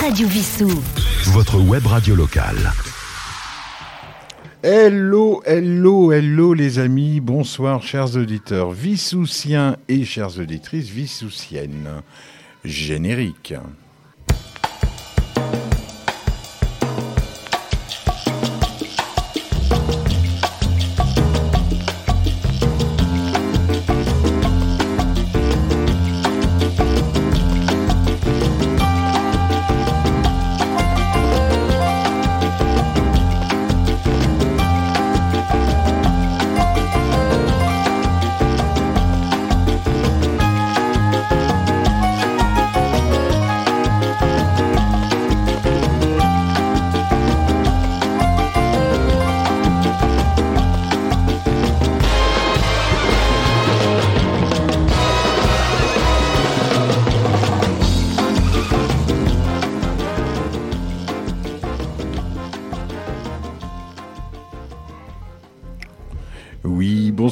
Radio Vissou. Votre web radio locale. Hello, hello, hello les amis, bonsoir chers auditeurs vissoussiens et chères auditrices vissoussiennes. Générique.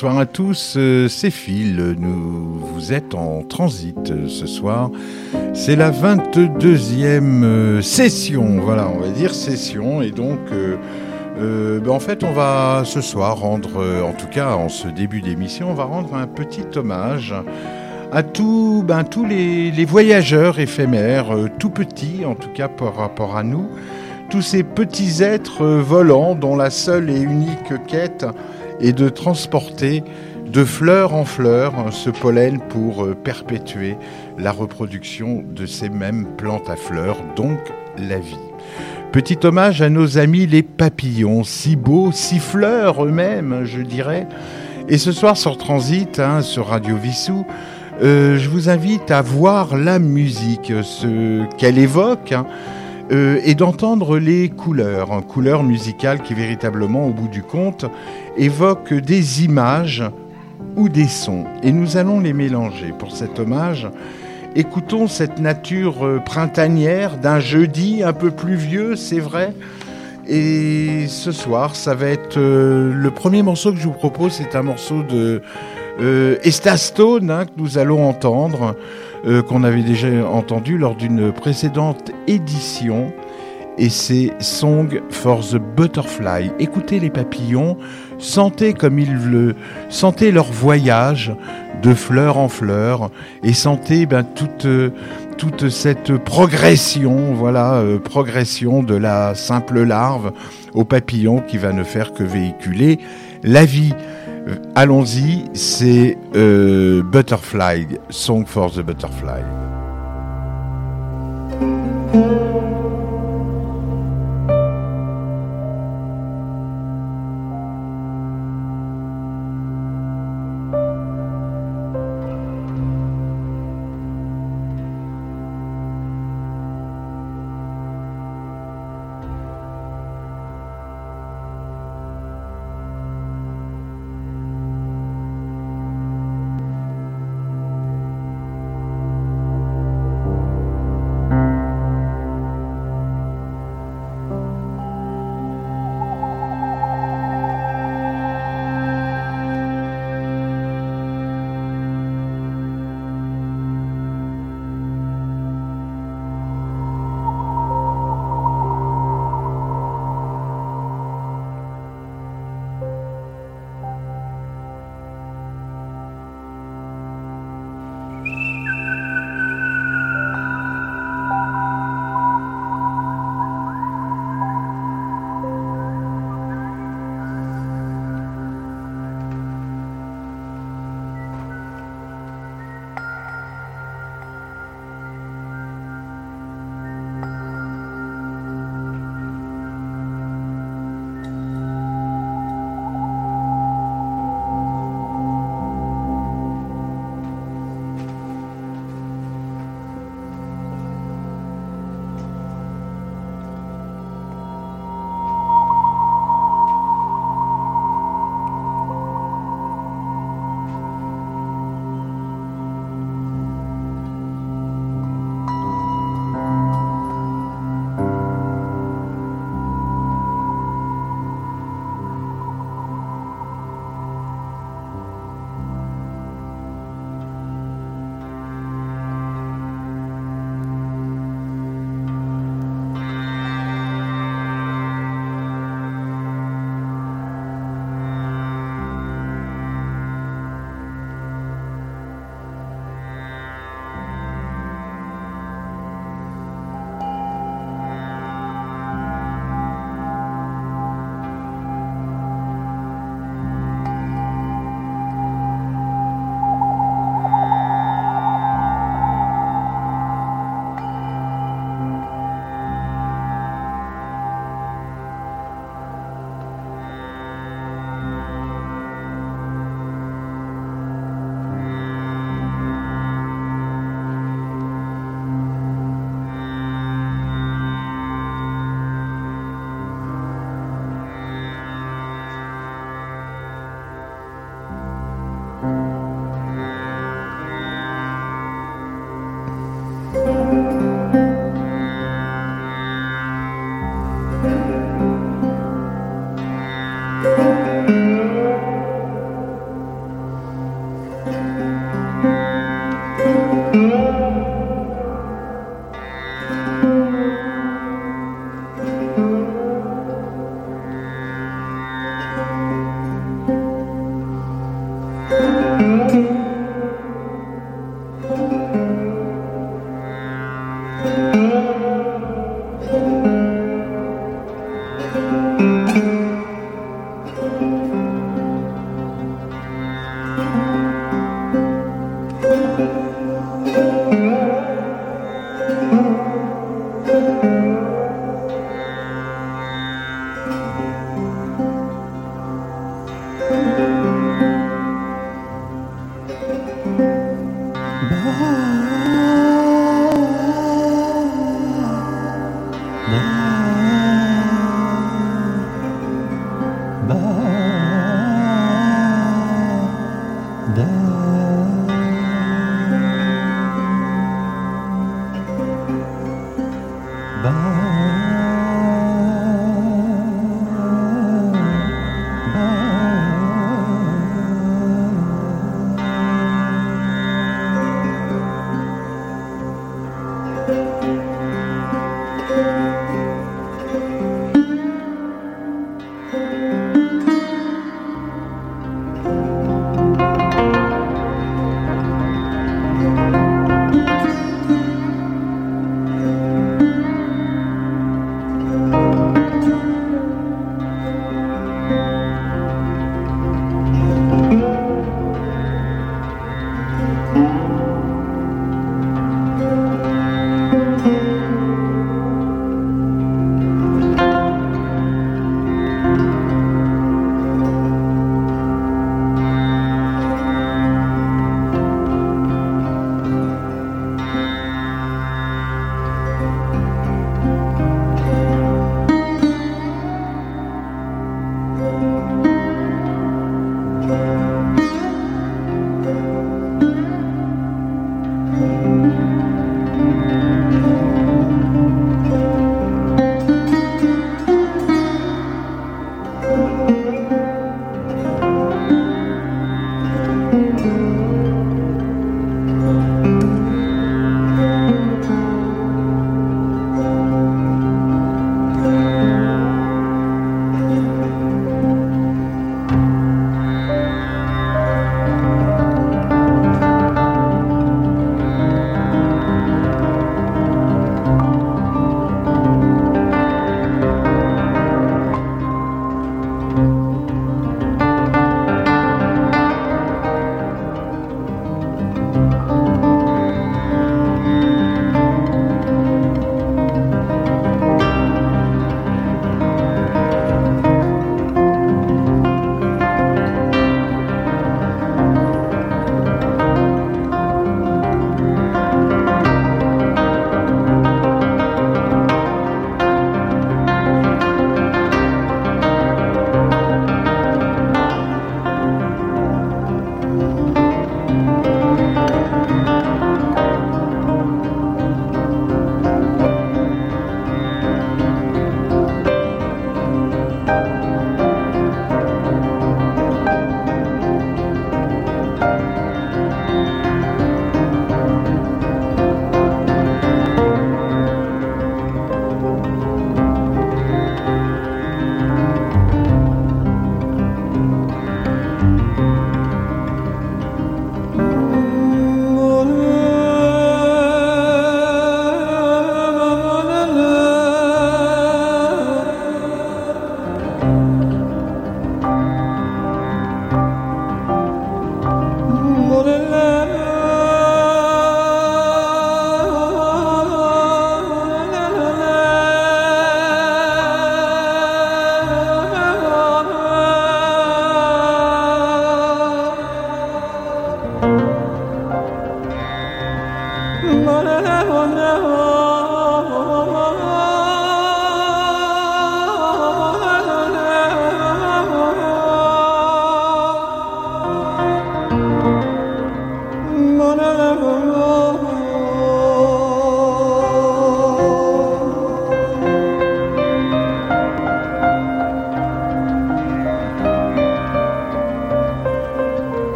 Bonsoir à tous, euh, c'est Phil, nous, vous êtes en transit euh, ce soir. C'est la 22e euh, session, voilà, on va dire session, et donc ben, en fait on va ce soir rendre, en tout cas en ce début d'émission, on va rendre un petit hommage à tous ben, tous les, voyageurs éphémères, tout petits en tout cas par rapport à nous, tous ces petits êtres volants dont la seule et unique quête est de transporter de fleur en fleur ce pollen pour euh, perpétuer la reproduction de ces mêmes plantes à fleurs, donc la vie. Petit hommage à nos amis les papillons, si beaux, si fleurs eux-mêmes, je dirais. Et ce soir sur Transit, hein, sur Radio Vissou, euh, je vous invite à voir la musique, ce qu'elle évoque, hein, euh, et d'entendre les couleurs, couleurs musicales qui véritablement, au bout du compte, évoquent des images ou des sons. Et nous allons les mélanger. Pour cet hommage, écoutons cette nature euh, printanière d'un jeudi un peu pluvieux, c'est vrai. Et ce soir, ça va être euh, le premier morceau que je vous propose, c'est un morceau de euh, Estastone hein, que nous allons entendre, euh, qu'on avait déjà entendu lors d'une précédente édition. Et c'est Song for the Butterfly. Écoutez les papillons, sentez comme ils le, sentez leur voyage de fleur en fleur et sentez ben, toute, toute cette progression, voilà, euh, progression de la simple larve au papillon qui va ne faire que véhiculer la vie. Euh, Allons-y, c'est euh, Butterfly, Song for the Butterfly.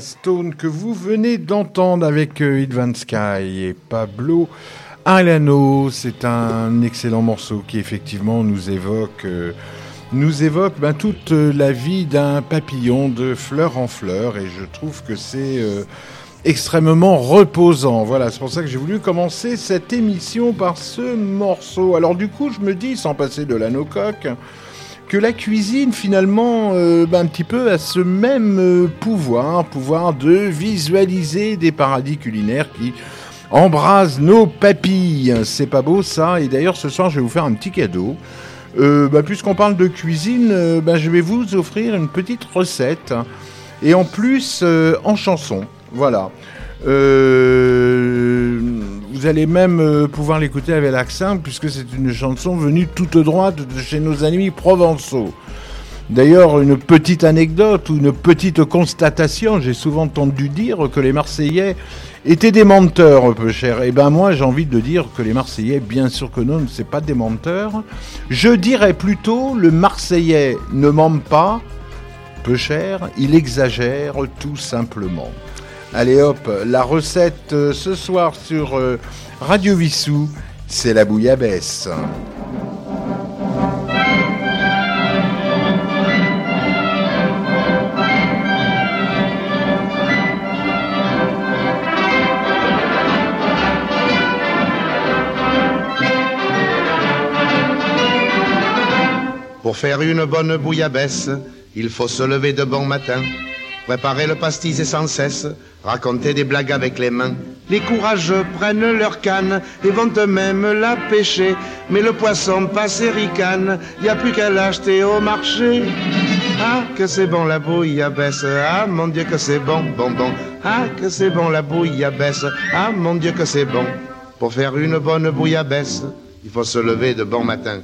Stone que vous venez d'entendre avec euh, Sky et Pablo Alano. C'est un excellent morceau qui effectivement nous évoque, euh, nous évoque ben, toute la vie d'un papillon de fleur en fleur et je trouve que c'est euh, extrêmement reposant. Voilà, c'est pour ça que j'ai voulu commencer cette émission par ce morceau. Alors du coup, je me dis, sans passer de l'anocoque, que la cuisine finalement euh, ben, un petit peu a ce même euh, pouvoir, pouvoir de visualiser des paradis culinaires qui embrasent nos papilles. C'est pas beau ça Et d'ailleurs ce soir je vais vous faire un petit cadeau. Euh, ben, puisqu'on parle de cuisine, ben, je vais vous offrir une petite recette. Et en plus en chanson. Voilà. Vous allez même euh, pouvoir l'écouter avec l'accent, puisque c'est une chanson venue toute droite de chez nos amis provençaux. D'ailleurs, une petite anecdote ou une petite constatation, j'ai souvent entendu dire que les Marseillais étaient des menteurs, peu cher. Eh ben moi, j'ai envie de dire que les Marseillais, bien sûr que non, c'est pas des menteurs. Je dirais plutôt, le Marseillais ne ment pas, peu cher, il exagère tout simplement. Allez hop, la recette euh, ce soir sur euh, Radio Vissou, c'est la bouillabaisse. Pour faire une bonne bouillabaisse, il faut se lever de bon matin Préparer le pastis et sans cesse raconter des blagues avec les mains. Les courageux prennent leur canne et vont eux-mêmes la pêcher. Mais le poisson passe et ricane, y a plus qu'à l'acheter au marché. Ah, que c'est bon la bouillabaisse, ah mon Dieu que c'est bon, bon, bon. Ah, que c'est bon la bouillabaisse, ah mon Dieu que c'est bon. Pour faire une bonne bouillabaisse, il faut se lever de bon matin.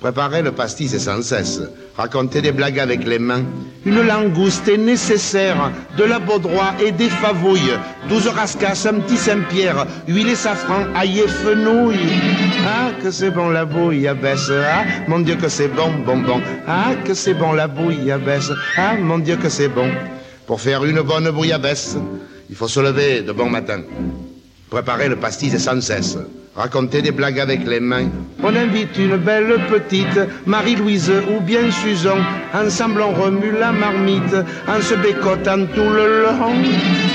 Préparer le pastis est sans cesse. Raconter des blagues avec les mains. Une langouste est nécessaire. De la baudroie et des favouilles. Douze rascasses, un petit Saint-Pierre. Huile et safran, ail et fenouil. Ah, que c'est bon la bouillabaisse. Ah, mon Dieu que c'est bon, bon, bon. Ah, que c'est bon la bouillabaisse. Ah, mon Dieu que c'est bon. Pour faire une bonne bouillabaisse, il faut se lever de bon matin. Préparer le pastis est sans cesse raconter des blagues avec les mains. On invite une belle petite, Marie-Louise ou bien Susan, ensemble on remue la marmite, en se bécotant tout le long.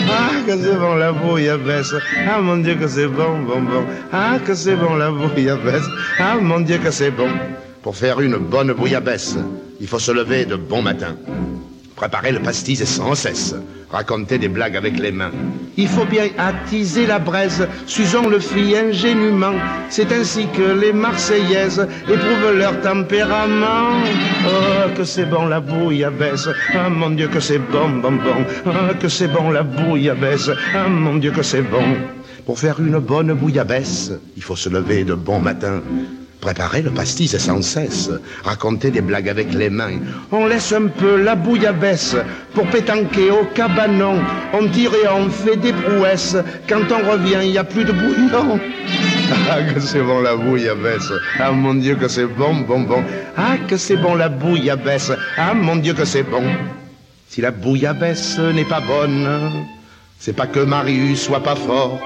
Ah, que c'est bon la bouillabaisse, ah mon Dieu que c'est bon, bon, bon, ah que c'est bon la bouillabaisse, ah mon Dieu que c'est bon. Pour faire une bonne bouillabaisse, il faut se lever de bon matin. Préparer le pastis sans cesse. Raconter des blagues avec les mains. Il faut bien attiser la braise. Susan le fit ingénument. C'est ainsi que les Marseillaises éprouvent leur tempérament. Oh, que c'est bon la bouillabaisse. Ah, mon Dieu, que c'est bon, bon, bon. Ah, que c'est bon la bouillabaisse. Ah, mon Dieu, que c'est bon. Pour faire une bonne bouillabaisse, il faut se lever de bon matin. Préparer le pastis sans cesse, raconter des blagues avec les mains. On laisse un peu la bouillabaisse pour pétanquer au cabanon. On tire et on fait des prouesses. Quand on revient, il n'y a plus de bouillon. Ah, que c'est bon la bouillabaisse. Ah, mon Dieu, que c'est bon, bon, bon. Ah, que c'est bon la bouillabaisse. Ah, mon Dieu, que c'est bon. Si la bouillabaisse n'est pas bonne, c'est pas que Marius soit pas fort.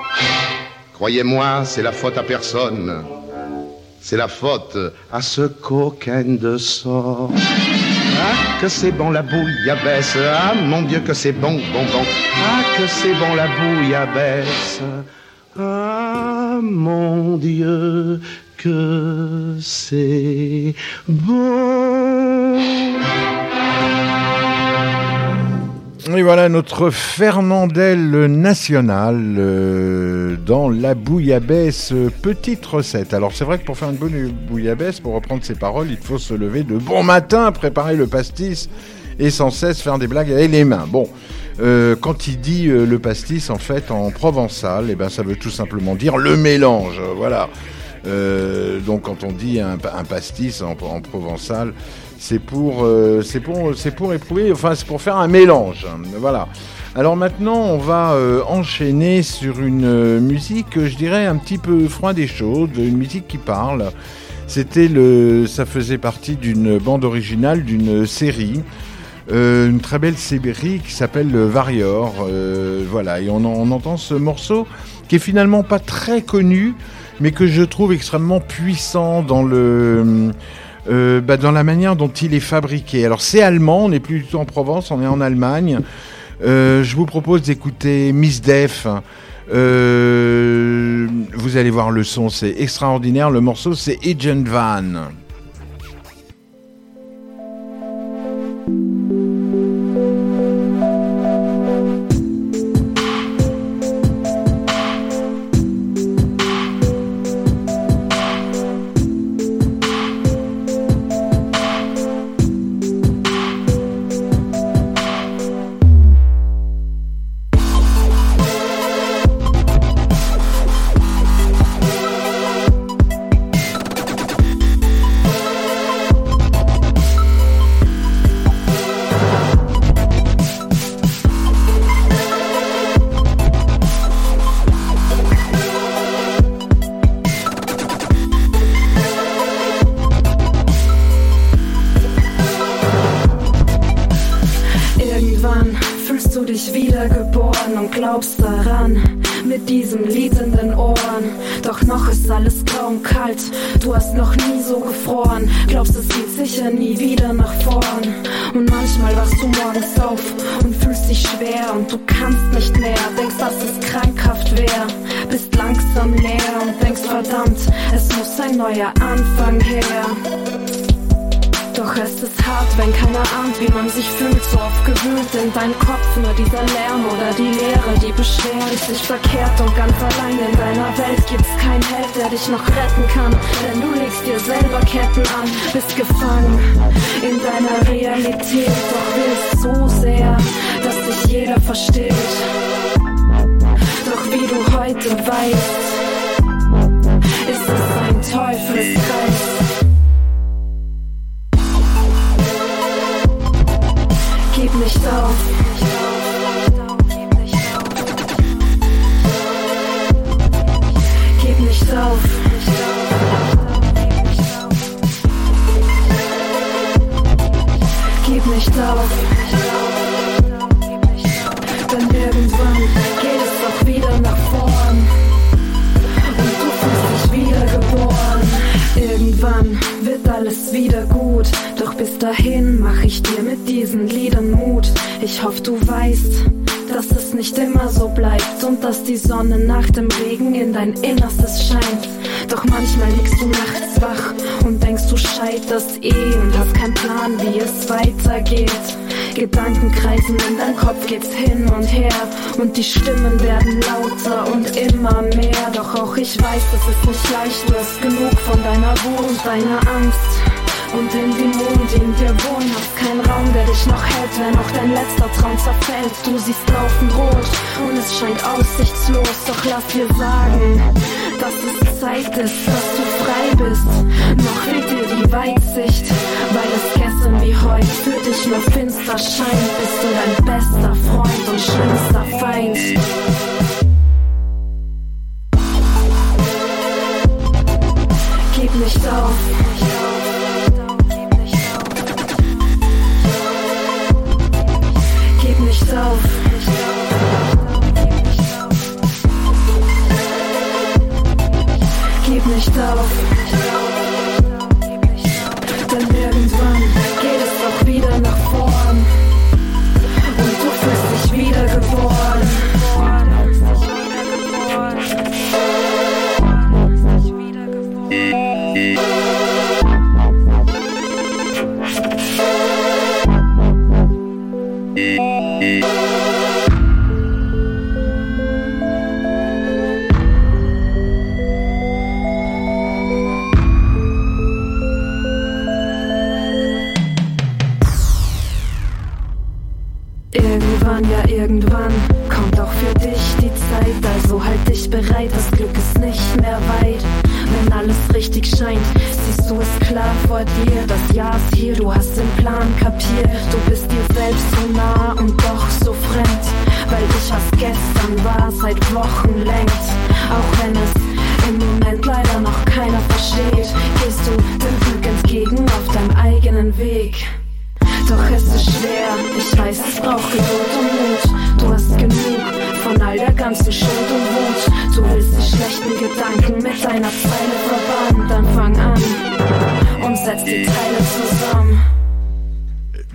Croyez-moi, c'est la faute à personne c'est la faute à ce coquin de sort. Ah, que c'est bon la bouillabaisse. Ah, mon Dieu, que c'est bon, bon, bon. Ah, que c'est bon la bouillabaisse. Ah, mon Dieu, que c'est bon. Et voilà notre Fernandel national euh, dans la bouillabaisse petite recette. Alors c'est vrai que pour faire une bonne bouillabaisse, pour reprendre ses paroles, il faut se lever de bon matin, préparer le pastis et sans cesse faire des blagues avec les mains. Bon, euh, quand il dit euh, le pastis en fait en provençal, eh ben ça veut tout simplement dire le mélange. Voilà. donc quand on dit un, pastis en provençal, c'est pour, euh, c'est pour, c'est pour éprouver, enfin c'est pour faire un mélange. Voilà. Alors maintenant, on va euh, enchaîner sur une euh, musique, je dirais un petit peu froide et chaude, une musique qui parle. C'était le, ça faisait partie d'une bande originale d'une série. euh, une très belle série qui s'appelle Varior. Euh, voilà, et on, on, entend ce morceau qui est finalement pas très connu, mais que je trouve extrêmement puissant dans le euh, bah, dans la manière dont il est fabriqué. Alors c'est allemand, on n'est plus du tout en Provence, on est en Allemagne. Euh, je vous propose d'écouter Miss Def. Euh, vous allez voir le son, c'est extraordinaire. Le morceau, c'est Agent Van. sicher nie wieder nach vorn. Und manchmal wachst du morgens auf und fühlst dich schwer und du kannst nicht mehr. Denkst, dass es krankhaft wäre. Bist langsam leer und denkst, verdammt, es muss ein neuer Anfang her. Doch es ist hart, wenn keiner ahnt, wie man sich fühlt. So oft gewühlt in deinem Kopf nur dieser Lärm oder die Leere, die beschwert sich verkehrt und ganz allein in deiner Welt gibt's keinen Held, der dich noch retten kann. Denn du legst dir selber Ketten an, bist gefangen in deiner Realität. Doch willst so sehr, dass dich jeder versteht. Doch wie du heute weißt, ist es ein Teufelskreis. gib nicht auf. Gib nicht auf. Gib nicht auf. Bis dahin mach ich dir mit diesen Liedern Mut. Ich hoffe, du weißt, dass es nicht immer so bleibt und dass die Sonne nach dem Regen in dein Innerstes scheint. Doch manchmal liegst du nachts wach und denkst, du scheiterst eh und hast keinen Plan, wie es weitergeht. Gedanken kreisen in deinem Kopf geht's hin und her und die Stimmen werden lauter und immer mehr. Doch auch ich weiß, es ist nicht leicht, du hast genug von deiner Wut und deiner Angst und in den Mond, in dir wohnhaft. Kein Raum, der dich noch hält, wenn auch dein letzter Traum zerfällt. Du siehst laufend rot und es scheint aussichtslos, doch lass dir sagen, dass es Zeit ist, dass du frei bist. Noch fehlt dir die Weitsicht, weil es gestern wie heute für dich nur finster scheint. Bist du dein bester Freund und schlimmster Feind.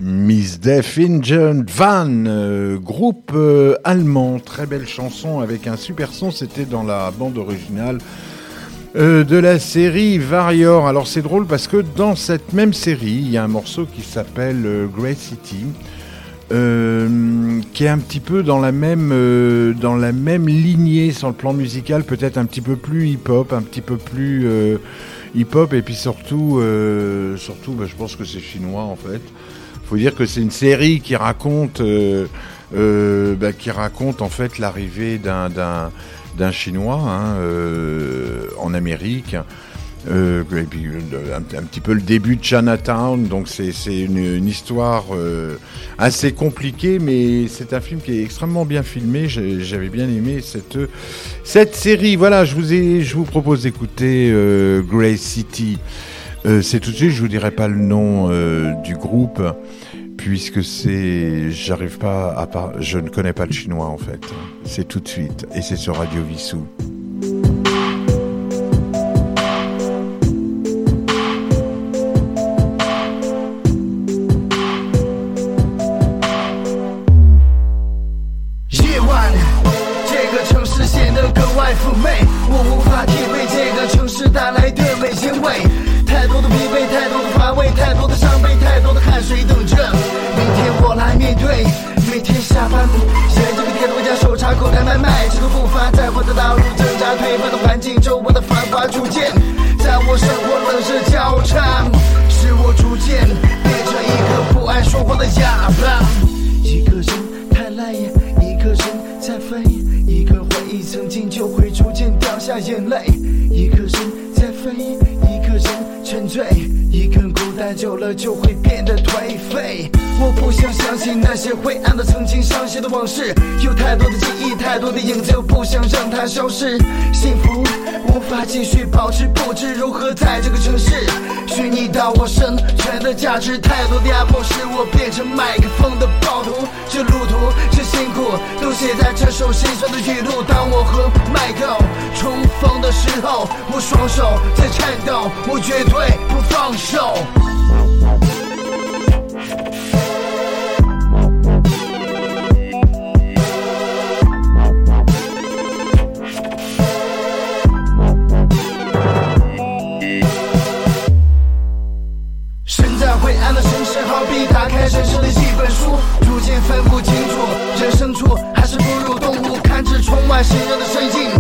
Miss Def Injun Van, euh, groupe euh, allemand, très belle chanson avec un super son, c'était dans la bande originale euh, de la série Varior. Alors c'est drôle parce que dans cette même série, il y a un morceau qui s'appelle Grey City, qui est un petit peu dans la même dans la même lignée sur le plan musical, peut-être un petit peu plus hip-hop, un petit peu plus hip-hop, et puis surtout, euh, bah, je pense que c'est chinois en fait. Faut dire que c'est une série qui raconte, euh, euh, bah, qui raconte en fait l'arrivée d'un chinois hein, en Amérique. Euh, et puis le- un, petit peu le début de Chinatown, donc c'est une, une histoire euh, assez compliquée, mais c'est un film qui est extrêmement bien filmé. J'avais bien aimé cette cette série. Voilà, je vous ai, je vous propose d'écouter euh, Grey City. Euh, c'est tout de suite, je vous dirai pas le nom euh, du groupe puisque c'est, j'arrive pas à je ne connais pas le chinois en fait. C'est tout de suite et c'est sur Radio Vissou. 个回忆曾经就会逐渐掉下眼泪。一个人在飞，一个人沉醉，一个人孤单久了就会变得颓废。我不想相信那些灰暗的曾经伤心的往事，有太多的记忆，太多的影子，我不想让它消失。幸福无法继续保持，不知如何在这个城市虚拟到我生存的价值。太多的压迫使我变成麦克风的暴徒，这路途这辛苦都写在这首心酸的语录。当我和麦克重逢的时候，我双手在颤抖，我绝对不放手。身在灰暗的城市，好比打开人生的一本书，逐渐分不清楚人生处还是哺乳动物。看着窗外行人的身影，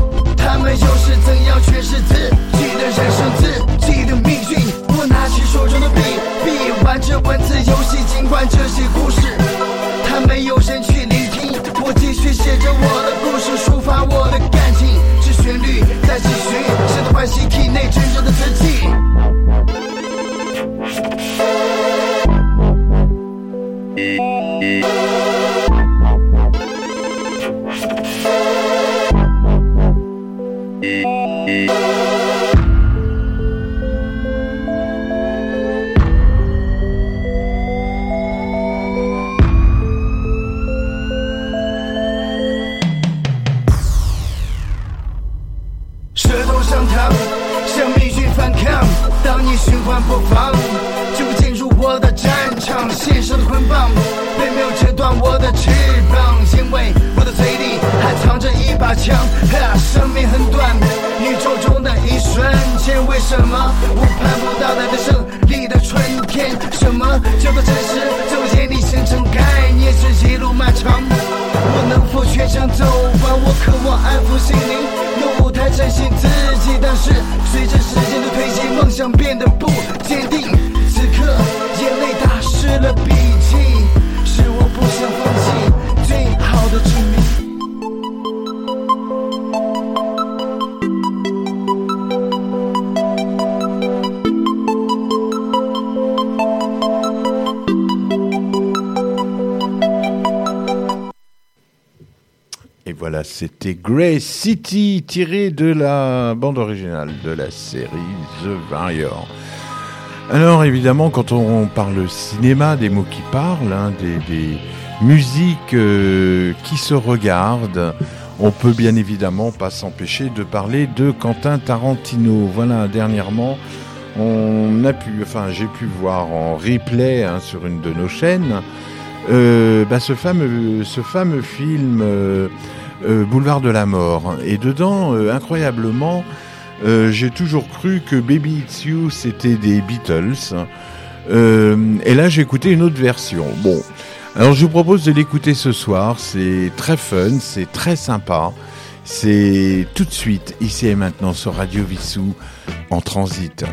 他们又是怎样诠释自己的人生、自己的命运？我拿起手中的笔，笔玩着文字游戏，尽管这些故事，他没有人去聆听。我继续写着我的故事，抒发我的感情，这旋律在继续，现在唤醒体内真正的自己。把枪。啊，生命很短，宇宙中的一瞬间，为什么我盼不到来的胜利的春天？什么叫做真实？在我眼里形成概念，是一路漫长。我能否全程走完？我渴望安抚心灵，用舞台展现自己。但是随着时间的推进，梦想变得不坚定。此刻眼泪打湿了笔记，是我不想放弃 voilà, c'était Grey City, tiré de la bande originale de la série The Warrior. Alors évidemment, quand on parle cinéma, des mots qui parlent, hein, des, musiques euh, qui se regardent, on peut bien évidemment pas s'empêcher de parler de Quentin Tarantino. Voilà, dernièrement, on a pu, enfin j'ai pu voir en replay hein, sur une de nos chaînes euh, bah, ce, fameux, ce fameux film euh, Boulevard de la Mort. Et dedans, incroyablement, euh, j'ai toujours cru que Baby It's You c'était des Beatles. Euh, et là j'ai écouté une autre version. Bon, alors je vous propose de l'écouter ce soir. C'est très fun, c'est très sympa. C'est tout de suite ici et maintenant sur Radio Vissou en transit.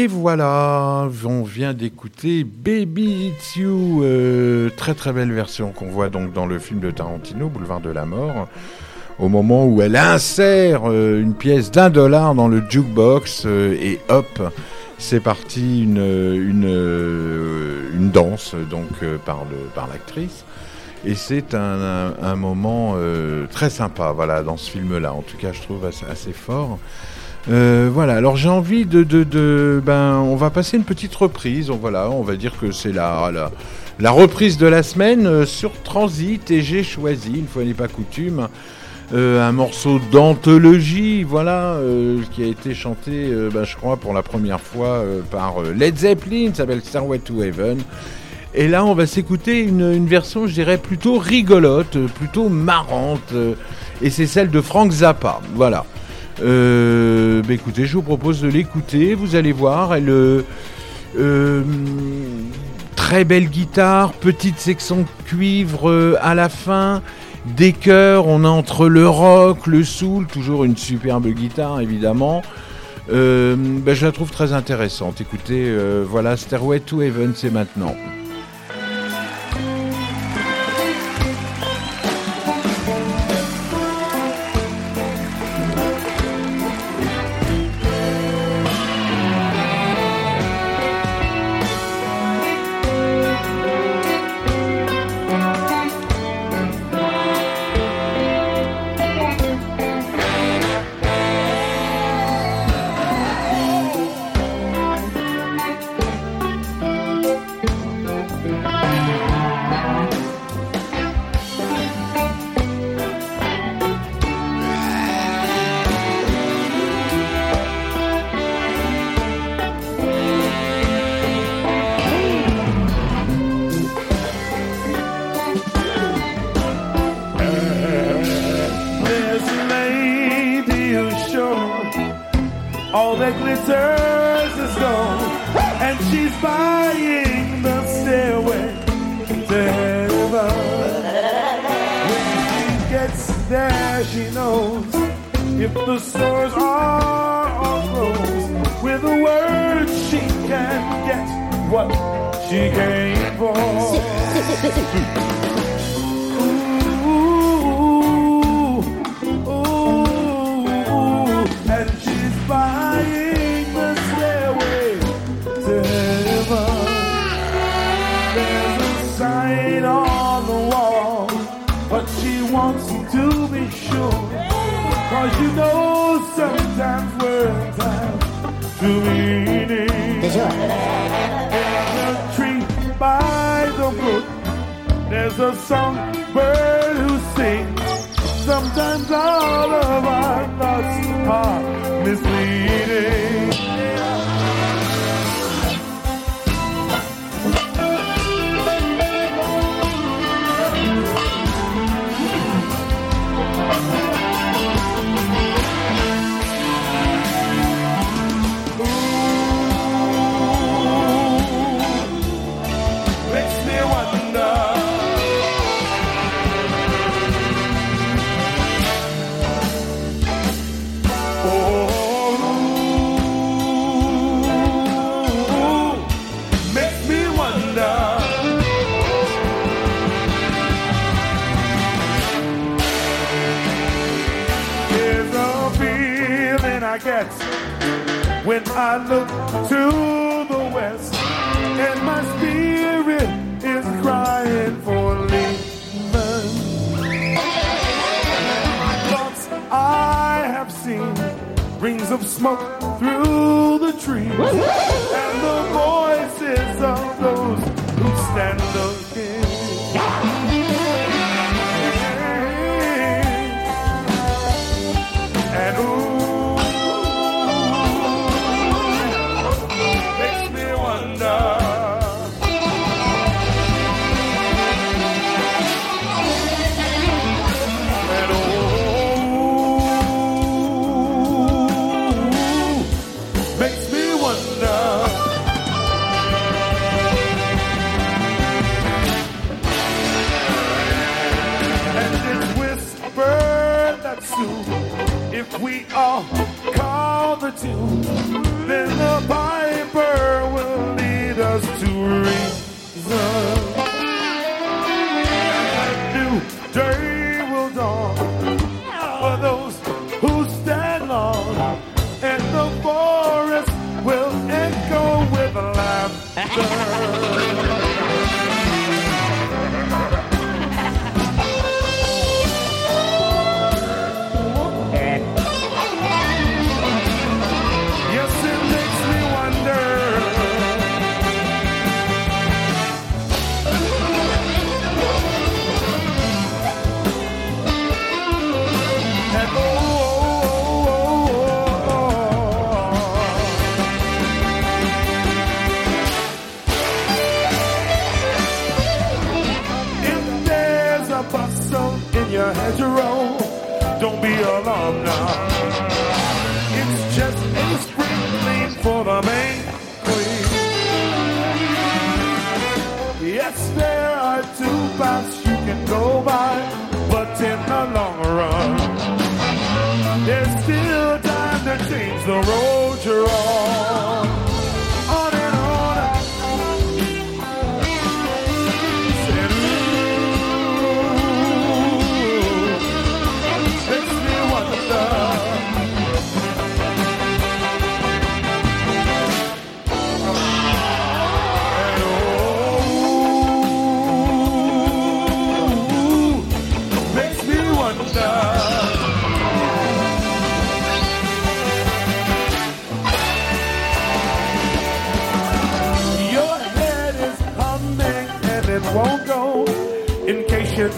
Et voilà, on vient d'écouter Baby It's You, euh, très très belle version qu'on voit donc dans le film de Tarantino, Boulevard de la Mort, au moment où elle insère euh, une pièce d'un dollar dans le jukebox euh, et hop, c'est parti une, une, danse donc par l'actrice. Et c'est un, un, moment très sympa, voilà, dans ce film-là. En tout cas, je trouve assez fort. Euh, voilà, alors j'ai envie de, Ben, on va passer une petite reprise. On, voilà, on va dire que c'est la, la, reprise de la semaine euh, sur Transit et j'ai choisi, une fois n'est pas coutume, euh, un morceau d'anthologie, voilà, qui a été chanté, ben, je crois, pour la première fois par Led Zeppelin, s'appelle Starway to Heaven. Et là, on va s'écouter une, une, version, je dirais, plutôt rigolote, plutôt marrante, et c'est celle de Frank Zappa. Voilà. Euh, bah, écoutez, je vous propose de l'écouter. Vous allez voir, elle. euh, euh, très belle guitare, petite section cuivre à la fin, des chœurs, on entre le rock, le soul, toujours une superbe guitare évidemment. Ben, je la trouve très intéressante. Écoutez, voilà, Stairway to Heaven, c'est maintenant. The are all closed, with a word she can get what she came for. There's a songbird who sings. Sometimes all of our thoughts are misleading. When I look to the west, and my spirit is crying for leaving. Thoughts I have seen, rings of smoke through the trees, and the voices of those who stand again. too. Paths you can go by, but in the long run, there's still time to change the road you're on.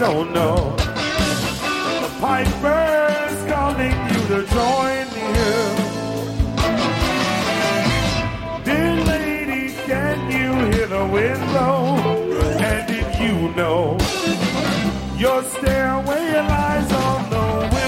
Don't know, the piper's calling you to join him. Dear lady, can you hear the wind blow? And did you know your stairway lies on the whispering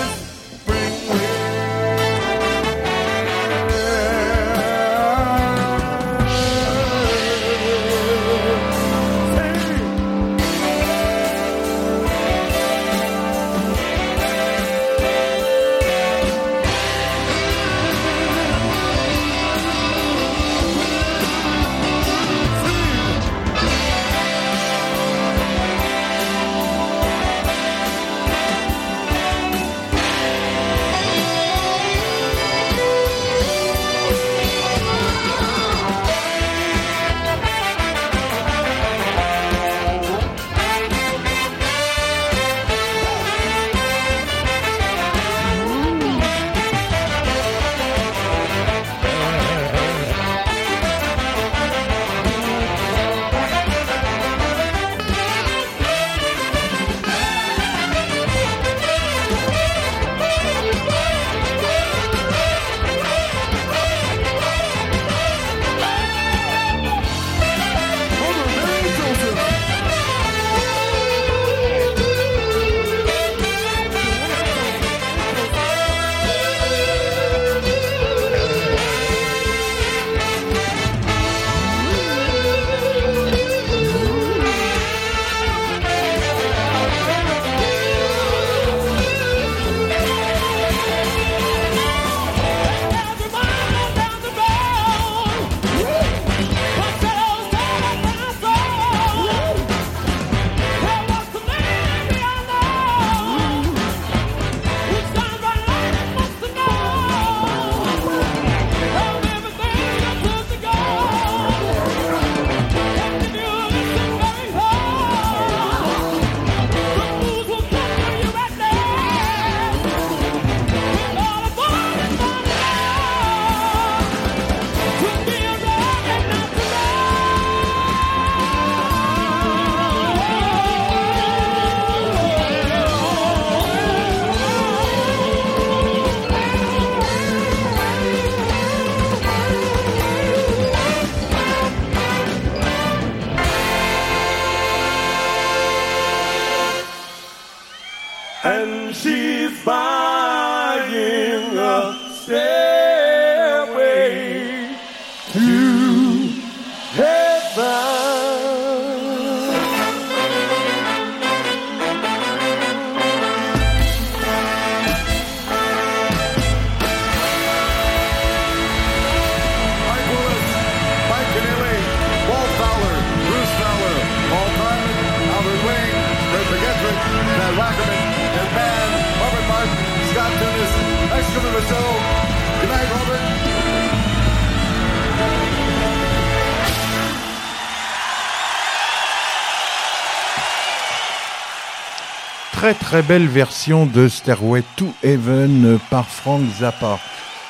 Très très belle version de Stairway to Heaven euh, par Frank Zappa.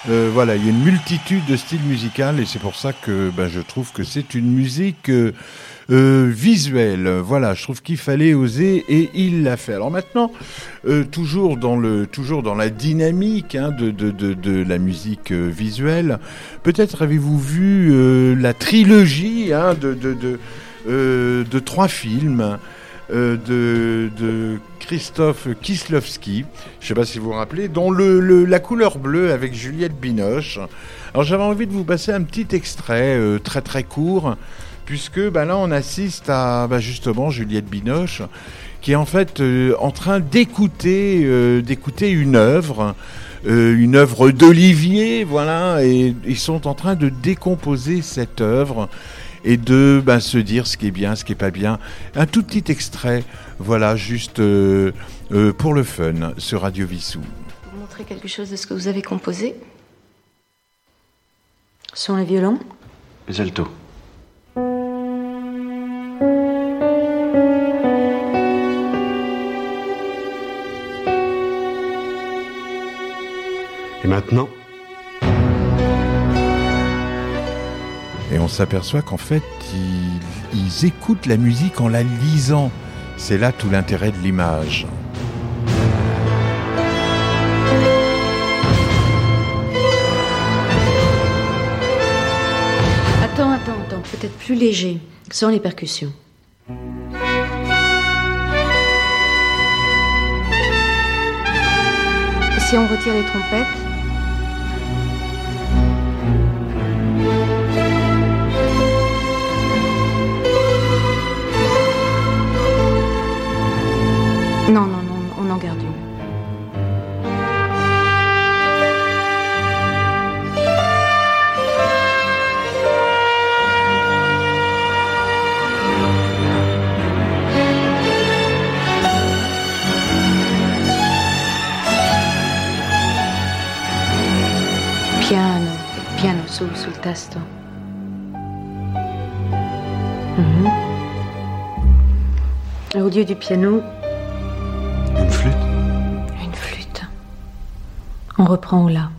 Euh, voilà, il y a une multitude de styles musicaux et c'est pour ça que ben, je trouve que c'est une musique euh, visuelle. Voilà, je trouve qu'il fallait oser et il l'a fait. Alors maintenant, toujours dans le toujours dans la dynamique hein, de, la musique visuelle. Peut-être avez-vous vu la trilogie hein, de trois films euh, de, de Christophe Kislowski, je ne sais pas si vous vous rappelez, dont le, la couleur bleue avec Juliette Binoche, Alors j'avais envie de vous passer un petit extrait euh, très très court, puisque bah, là on assiste à bah, justement Juliette Binoche, qui est en fait euh, en train d'écouter d'écouter une œuvre. une œuvre d'Olivier, voilà, et ils sont en train de décomposer cette œuvre et de ben, se dire ce qui est bien, ce qui est pas bien. Un tout petit extrait, voilà, juste euh, euh, pour le fun, sur Radio Vissou. Vous montrer quelque chose de ce que vous avez composé Sur les violons Les altos. Et maintenant, on s'aperçoit qu'en fait, ils, écoutent la musique en la lisant. C'est là tout l'intérêt de l'image. Attends, attends, attends, peut-être plus léger, sans les percussions. Si on retire les trompettes, Non, non, non, on en garde une. Piano, piano sul, sul tasto. Mhm. Et Au lieu du piano, reprend au la.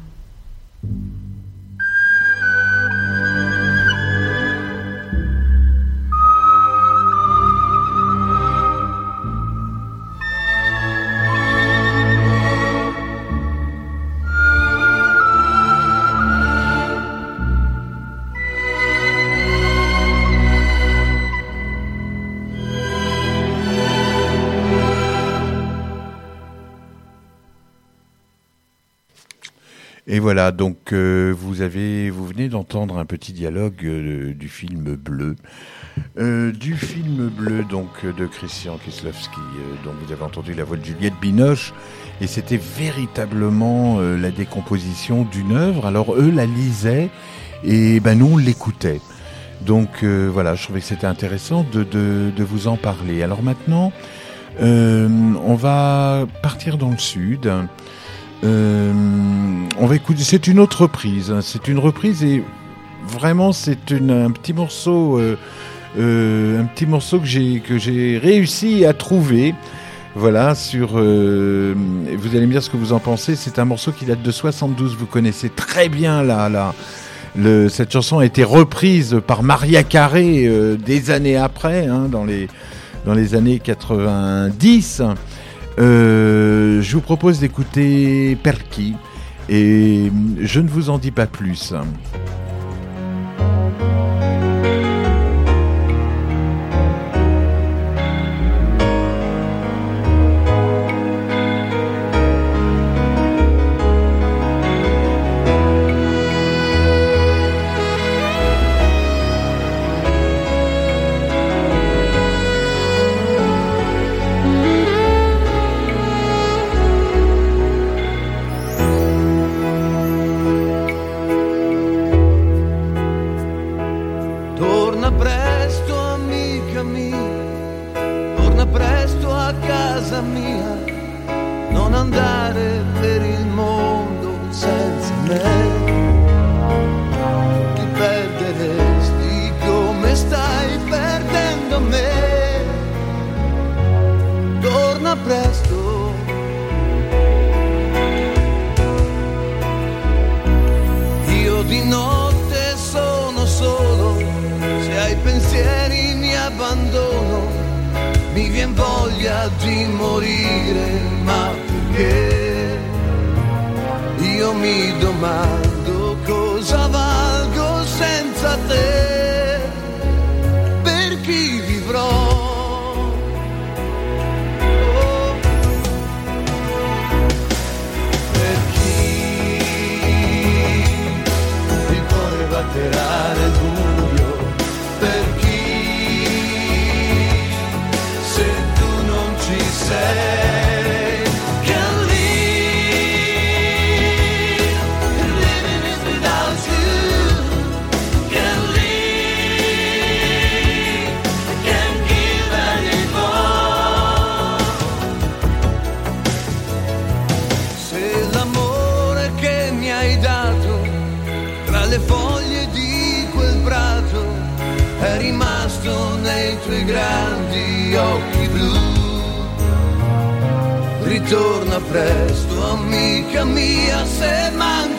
Voilà, donc euh, vous avez, vous venez d'entendre un petit dialogue euh, du film Bleu, Euh, du film Bleu donc de Christian Kieslowski, euh, dont vous avez entendu la voix de Juliette Binoche, et c'était véritablement la décomposition d'une œuvre. Alors eux la lisaient et ben nous on l'écoutait. Donc voilà, je trouvais que c'était intéressant de, de, vous en parler. Alors maintenant, on va partir dans le sud. Euh, on va écouter. C'est une autre reprise. hein. C'est une reprise et vraiment c'est un petit morceau, euh, euh, un petit morceau que j'ai que j'ai réussi à trouver. Voilà sur. vous allez me dire ce que vous en pensez. C'est un morceau qui date de 72. Vous connaissez très bien là cette chanson a été reprise par Maria Carré des années après, hein, dans les dans les années 90. Euh, je vous propose d'écouter Perky et je ne vous en dis pas plus. Mi vien voglia di morire, ma perché? Io mi domando cosa valgo senza te, per chi vivrò? Oh, per chi batterà Ritorna presto, amica mia, se manchi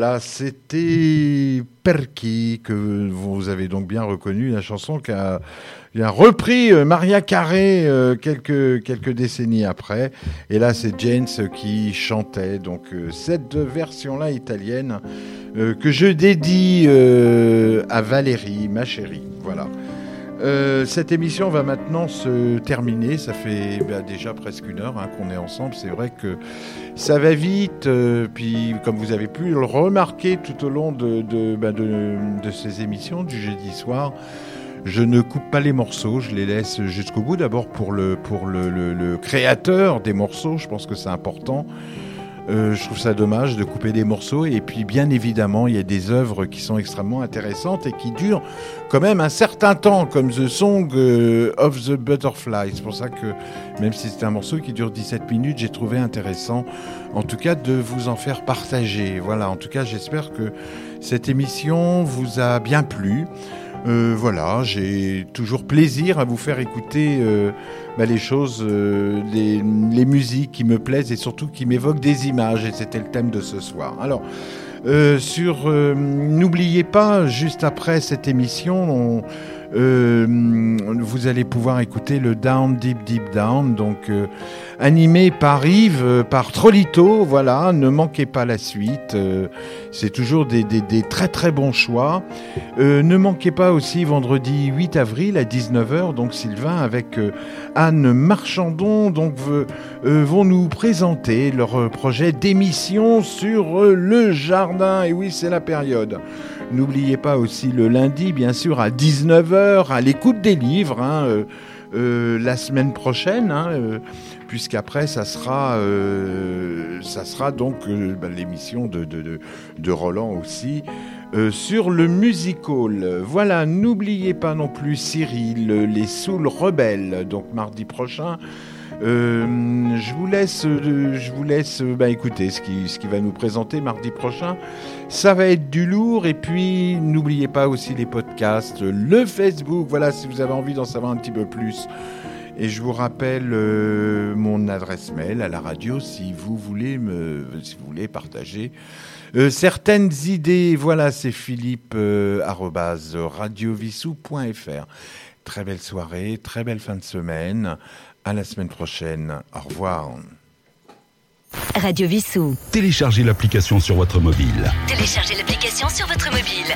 Voilà, c'était Perky que vous avez donc bien reconnu, la chanson qui a, repris euh, Maria Carré euh, quelques, quelques décennies après. Et là, c'est James qui chantait donc euh, cette version-là italienne que je dédie à Valérie, ma chérie. Voilà. Euh, cette émission va maintenant se terminer. Ça fait bah, déjà presque une heure hein, qu'on est ensemble. C'est vrai que ça va vite. euh, puis, comme vous avez pu le remarquer tout au long bah, de- ces émissions du jeudi soir, je ne coupe pas les morceaux. Je les laisse jusqu'au bout. D'abord pour le créateur des morceaux. Je pense que c'est important. Euh, je trouve ça dommage de couper des morceaux. Et puis, bien évidemment, il y a des œuvres qui sont extrêmement intéressantes et qui durent quand même un certain temps, comme The Song euh, of the Butterfly. C'est pour ça que, même si c'est un morceau qui dure 17 minutes, j'ai trouvé intéressant, en tout cas, de vous en faire partager. Voilà, en tout cas, j'espère que cette émission vous a bien plu. Euh, voilà, j'ai toujours plaisir à vous faire écouter euh, bah, les choses, euh, les, musiques qui me plaisent et surtout qui m'évoquent des images. Et c'était le thème de ce soir. Alors, sur, n'oubliez pas, juste après cette émission, on, vous allez pouvoir écouter le Down Deep Deep Down, donc animé par Yves, par Trollito. Voilà, ne manquez pas la suite. C'est toujours des, très très bons choix. Euh, ne manquez pas aussi vendredi 8 avril à 19h, donc Sylvain avec euh, Anne Marchandon, donc euh, vont nous présenter leur projet d'émission sur le jardin. Et oui, c'est la période. N'oubliez pas aussi le lundi, bien sûr, à 19h, à l'écoute des livres, hein, la semaine prochaine, hein, puisqu'après, ça sera, euh, donc euh, bah, l'émission de, Roland aussi. euh, sur le musical. Voilà, n'oubliez pas non plus Cyril, les Souls Rebelles, donc mardi prochain. Je vous laisse, bah, écouter ce qui, ce qui va nous présenter mardi prochain. Ça va être du lourd. Et puis, n'oubliez pas aussi les podcasts, le Facebook. Voilà, si vous avez envie d'en savoir un petit peu plus. Et je vous rappelle euh, mon adresse mail à la radio si vous voulez me, si vous voulez partager Euh, certaines idées, voilà, c'est Philippe euh, radiovissou.fr. Très belle soirée, très belle fin de semaine. À la semaine prochaine. Au revoir. Radio Vissou. Téléchargez l'application sur votre mobile. Téléchargez l'application sur votre mobile.